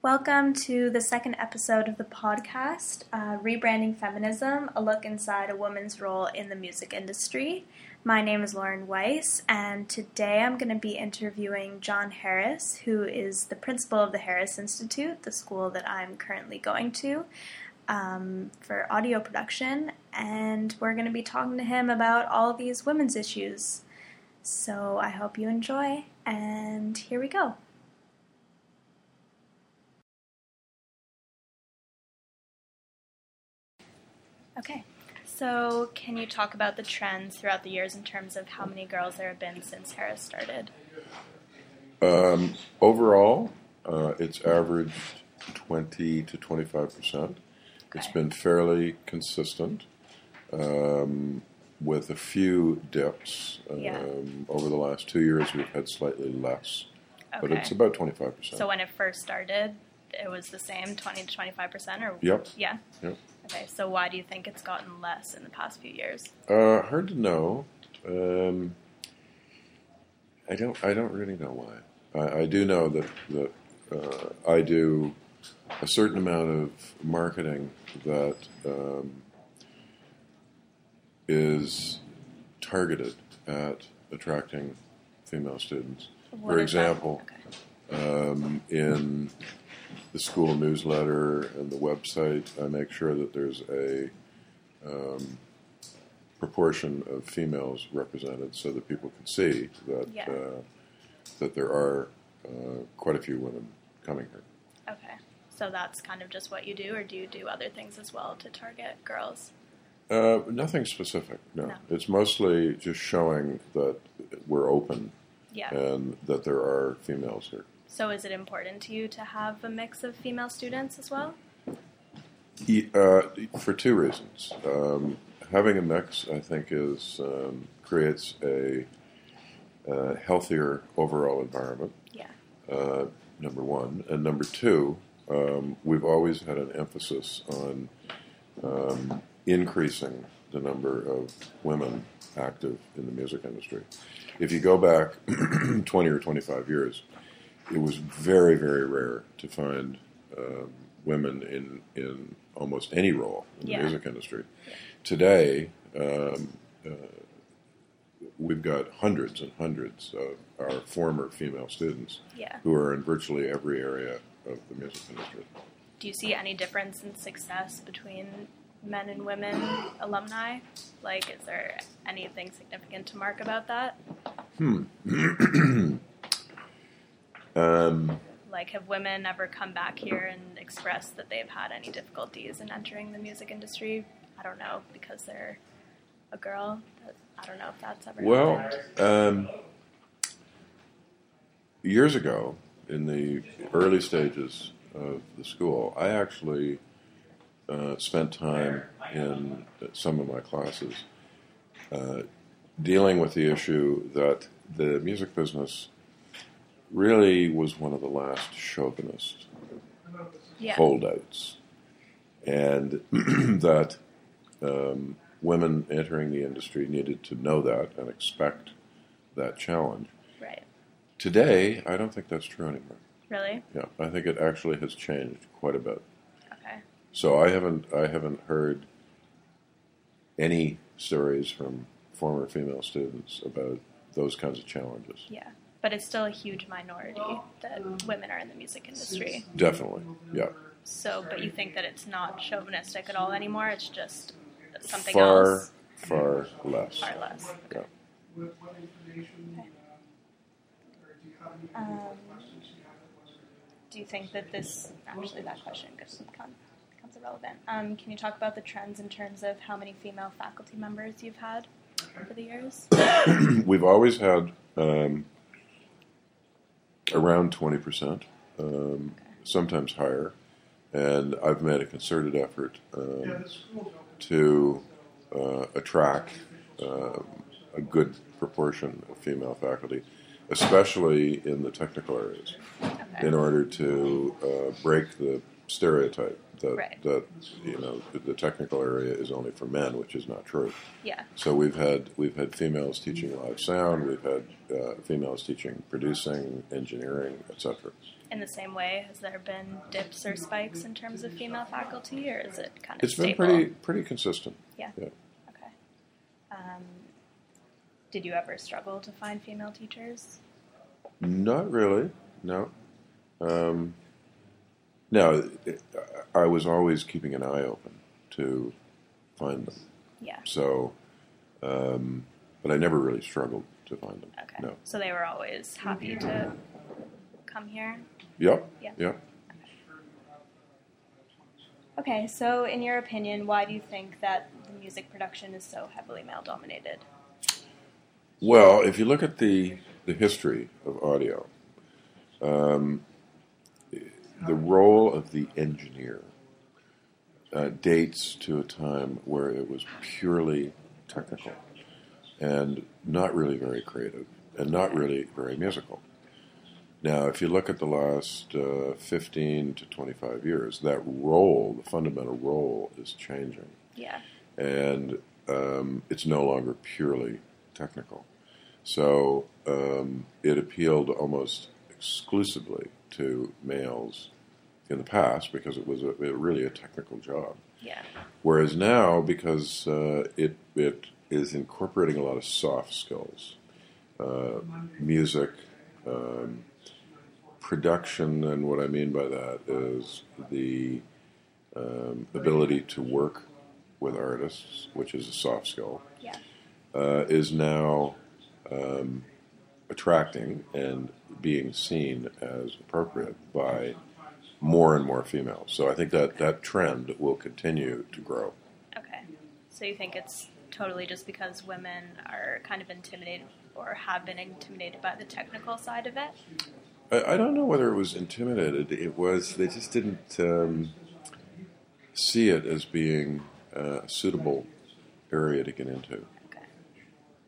Welcome to the second episode of the podcast, uh, Rebranding Feminism A Look Inside a Woman's Role in the Music Industry. My name is Lauren Weiss, and today I'm going to be interviewing John Harris, who is the principal of the Harris Institute, the school that I'm currently going to. Um, for audio production, and we're going to be talking to him about all these women's issues. So I hope you enjoy, and here we go. Okay, so can you talk about the trends throughout the years in terms of how many girls there have been since Harris started? Um, overall, uh, it's averaged 20 to 25 percent. It's been fairly consistent, um, with a few dips. Um, Yeah. Over the last two years, we've had slightly less, okay. but it's about 25 percent. So when it first started, it was the same, twenty to twenty-five percent, or Yep. yeah. Yep. Okay, so why do you think it's gotten less in the past few years? Uh, hard to know. Um, I don't. I don't really know why. I, I do know that that uh, I do a certain amount of marketing that um, is targeted at attracting female students. What For example, Okay. um, in the school newsletter and the website, I make sure that there's a um, proportion of females represented so that people can see that Yeah. uh, that there are uh, quite a few women coming here. Okay. So that's kind of just what you do, or do you do other things as well to target girls? Uh, nothing specific. No. No. it's mostly just showing that we're open Yeah. and that there are females here. So is it important to you to have a mix of female students as well? Uh, for two reasons. Um, having a mix, I think, is um, creates a, uh healthier overall environment. Yeah. Uh, number one, and number two, um, we've always had an emphasis on um, increasing the number of women active in the music industry. If you go back 20 or 25 years, it was very, very rare to find um, women in, in almost any role in Yeah. the music industry. Today, um, uh, we've got hundreds and hundreds of our former female students Yeah. who are in virtually every area of the music industry. Do you see any difference in success between men and women alumni? Like, is there anything significant to mark about that? Hmm. um, Like, have women ever come back here and expressed that they've had any difficulties in entering the music industry? I don't know, because they're a girl. I don't know if that's ever well, happened. um, years ago, in the early stages of the school, I actually uh, spent time in some of my classes uh, dealing with the issue that the music business really was one of the last chauvinist Yeah. holdouts, and that um, women entering the industry needed to know that and expect that challenge. Right. Today, I don't think that's true anymore. Really? Yeah, I think it actually has changed quite a bit. Okay. So I haven't I haven't heard any stories from former female students about those kinds of challenges. Yeah. But it's still a huge minority that women are in the music industry. Definitely, yeah. So, but you think that it's not chauvinistic at all anymore? It's just something far, else, far less. far less. Yeah. Um, do you think that this actually that question gets, becomes irrelevant? Um, can you talk about the trends in terms of how many female faculty members you've had over the years? We've always had um, around 20%, um, sometimes higher. And I've made a concerted effort um, to uh, attract um, a good proportion of female faculty, especially in the technical areas, in order to uh, break the stereotype that, Right. that you know the technical area is only for men, which is not true. Yeah. So we've had we've had females teaching live sound, we've had uh, females teaching producing, engineering, etc. in the same way, has there been dips or spikes in terms of female faculty, or is it kind of It's been pretty pretty consistent. Yeah. Yeah. Okay. Um, did you ever struggle to find female teachers? Not really. No. Um, no, it, I was always keeping an eye open to find them. Yeah. So, um, but I never really struggled to find them. Okay. No. So they were always happy to come here. Yep. Yeah. Yep. Okay. So, in your opinion, why do you think that the music production is so heavily male dominated? Well, if you look at the the history of audio, um, the role of the engineer uh, dates to a time where it was purely technical and not really very creative and not really very musical. Now, if you look at the last uh, 15 to 25 years, that role, the fundamental role, is changing Yeah. and um, it's no longer purely technical. So um, it appealed almost exclusively to males in the past because it was a, it really a technical job. Yeah. Whereas now, because uh, it it is incorporating a lot of soft skills, uh, music, um, production, and what I mean by that is the um, ability to work with artists, which is a soft skill, Yeah. uh, is now um, attracting and being seen as appropriate by more and more females. So I think that that trend will continue to grow. Okay. So you think it's totally just because women are kind of intimidated or have been intimidated by the technical side of it? I, I don't know whether it was intimidated. It was they just didn't um, see it as being uh, a suitable area to get into.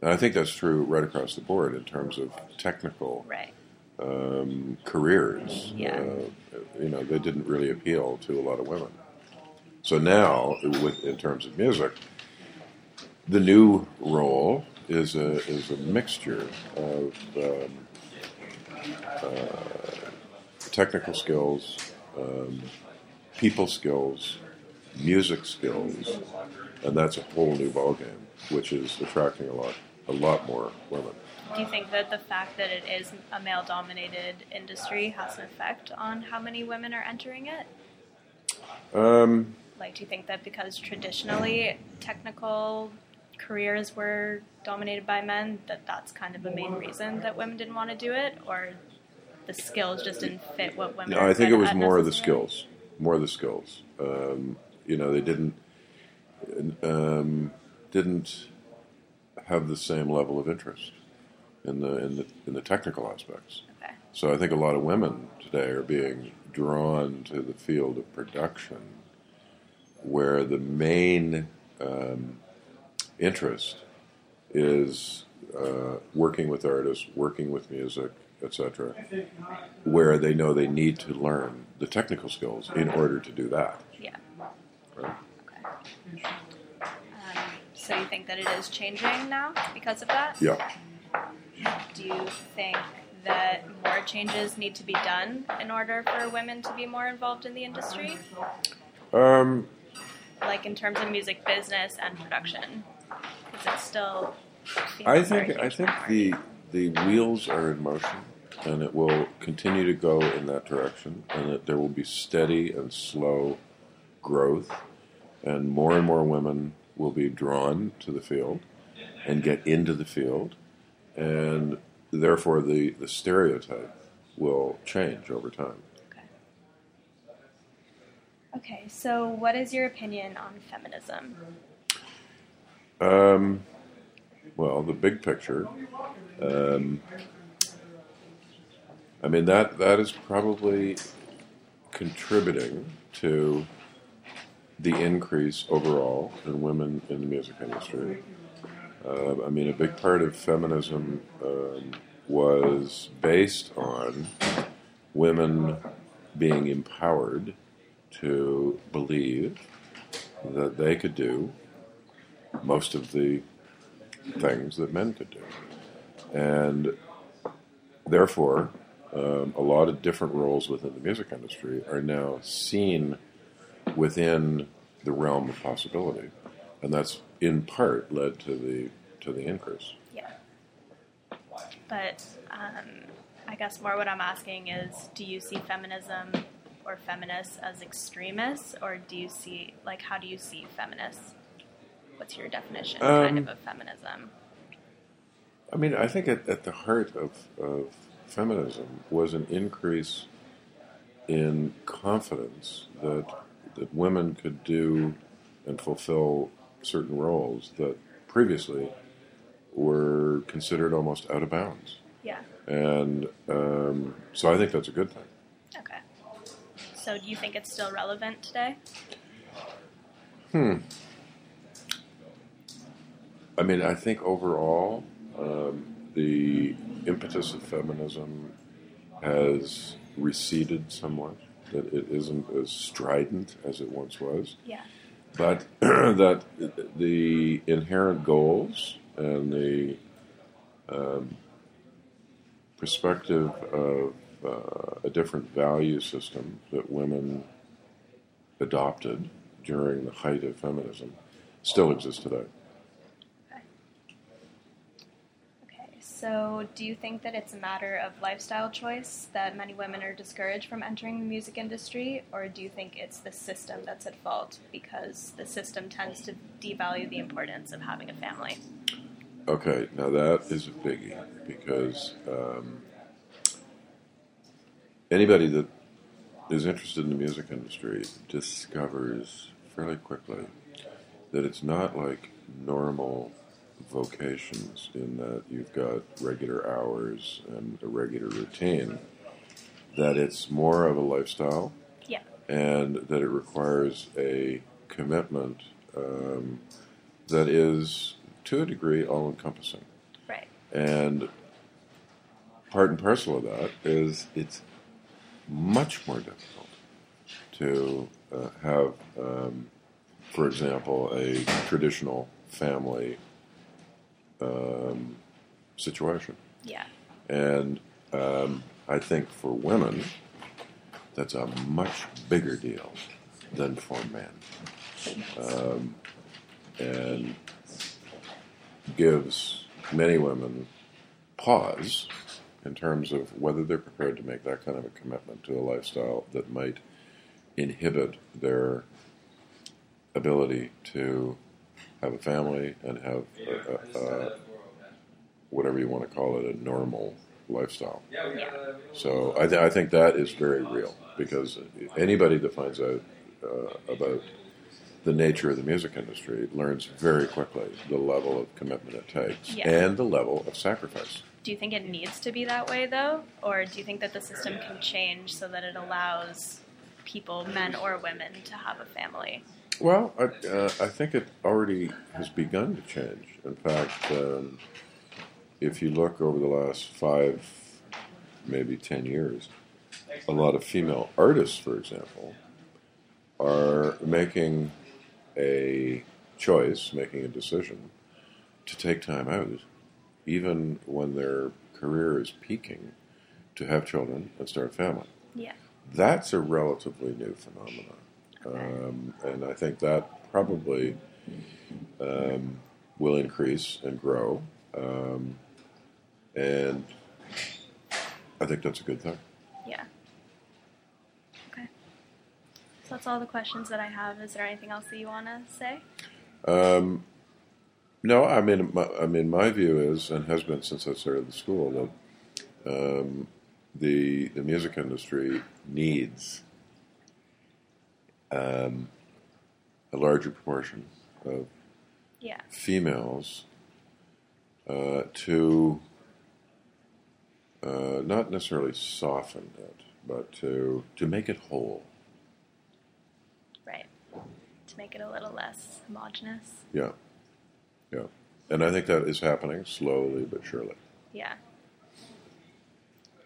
And I think that's true right across the board in terms of technical Right. um, careers. Yeah. Uh, you know, they didn't really appeal to a lot of women. So now, with, in terms of music, the new role is a is a mixture of um, uh, technical skills, um, people skills, music skills, and that's a whole new ballgame, which is attracting a lot a lot more women. Do you think that the fact that it is a male dominated industry has an effect on how many women are entering it? Um, Like, do you think that because traditionally technical careers were dominated by men, that that's kind of a main reason that women didn't want to do it? Or the skills just didn't fit what women No, I think it was more of the skills. More of the skills. Um, you know, they didn't um, didn't have the same level of interest in the in the in the technical aspects. Okay. So I think a lot of women today are being drawn to the field of production, where the main um, interest is uh, working with artists, working with music, etc., where they know they need to learn the technical skills in order to do that. Yeah. Right? Okay. Um, so you think that it is changing now because of that? Yeah. Do you think that more changes need to be done in order for women to be more involved in the industry? Um, Like in terms of music business and production? Because it's still. I females are a think I think the the wheels are in motion, and it will continue to go in that direction, and that there will be steady and slow growth, and more and more women will be drawn to the field and get into the field, and therefore the the stereotype will change over time. Okay. Okay, so what is your opinion on feminism? Um, well, the big picture. Um, I mean that that is probably contributing to the increase overall in women in the music industry. Uh, I mean, a big part of feminism um, was based on women being empowered to believe that they could do most of the things that men could do. And therefore, um, a lot of different roles within the music industry are now seen within the realm of possibility, and that's in part led to the to the increase. Yeah. But um, I guess more what I'm asking is do you see feminism or feminists as extremists, or do you see, like, how do you see feminists? What's your definition, Um, kind of, of feminism? I mean, I think at, at the heart of, of feminism was an increase in confidence that that women could do and fulfill certain roles that previously were considered almost out of bounds. Yeah. And um, so I think that's a good thing. Okay. So do you think it's still relevant today? Hmm. I mean, I think overall, um, the impetus of feminism has receded somewhat. That it isn't as strident as it once was, Yeah. but that the inherent goals and the um, perspective of uh, a different value system that women adopted during the height of feminism still exists today. Okay. So do you think that it's a matter of lifestyle choice that many women are discouraged from entering the music industry, or do you think it's the system that's at fault because the system tends to devalue the importance of having a family? Okay, now that is a biggie because um, anybody that is interested in the music industry discovers fairly quickly that it's not like normal vocations in that you've got regular hours and a regular routine, that it's more of a lifestyle Yeah. and that it requires a commitment um, that is, to a degree, all encompassing. Right. And part and parcel of that is it's much more difficult to uh, have, um, for example, a traditional family um, situation. Yeah. And um, I think for women, that's a much bigger deal than for men. Um, and gives many women pause in terms of whether they're prepared to make that kind of a commitment to a lifestyle that might inhibit their ability to have a family and have a, a, a, whatever you want to call it, a normal lifestyle. Yeah. So I, th- I think that is very real because anybody that finds out uh, about the nature of the music industry learns very quickly the level of commitment it takes Yeah. and the level of sacrifice. Do you think it needs to be that way though, or do you think that the system can change so that it allows people, men or women, to have a family? Well, I, uh, I think it already has begun to change. In fact, um, if you look over the last five, maybe ten years, a lot of female artists, for example, are making a choice, making a decision to take time out, even when their career is peaking, to have children and start a family. Yeah. That's a relatively new phenomenon. Um, and I think that probably um, will increase and grow. Um, and I think that's a good thing. Yeah. Okay. So that's all the questions that I have. Is there anything else that you want to say? Um, no, I mean, my, I mean, my view is, and has been since I started the school, that um, the the music industry needs um, a larger proportion of Yeah. females uh, to uh, not necessarily soften it, but to to make it whole. Right. To make it a little less homogenous. Yeah, yeah, and I think that is happening slowly but surely. Yeah.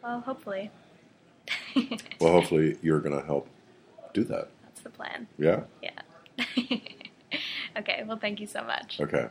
Well, hopefully. Well, hopefully you're going to help do that. Plan. Yeah. Yeah. okay. Well, thank you so much. Okay.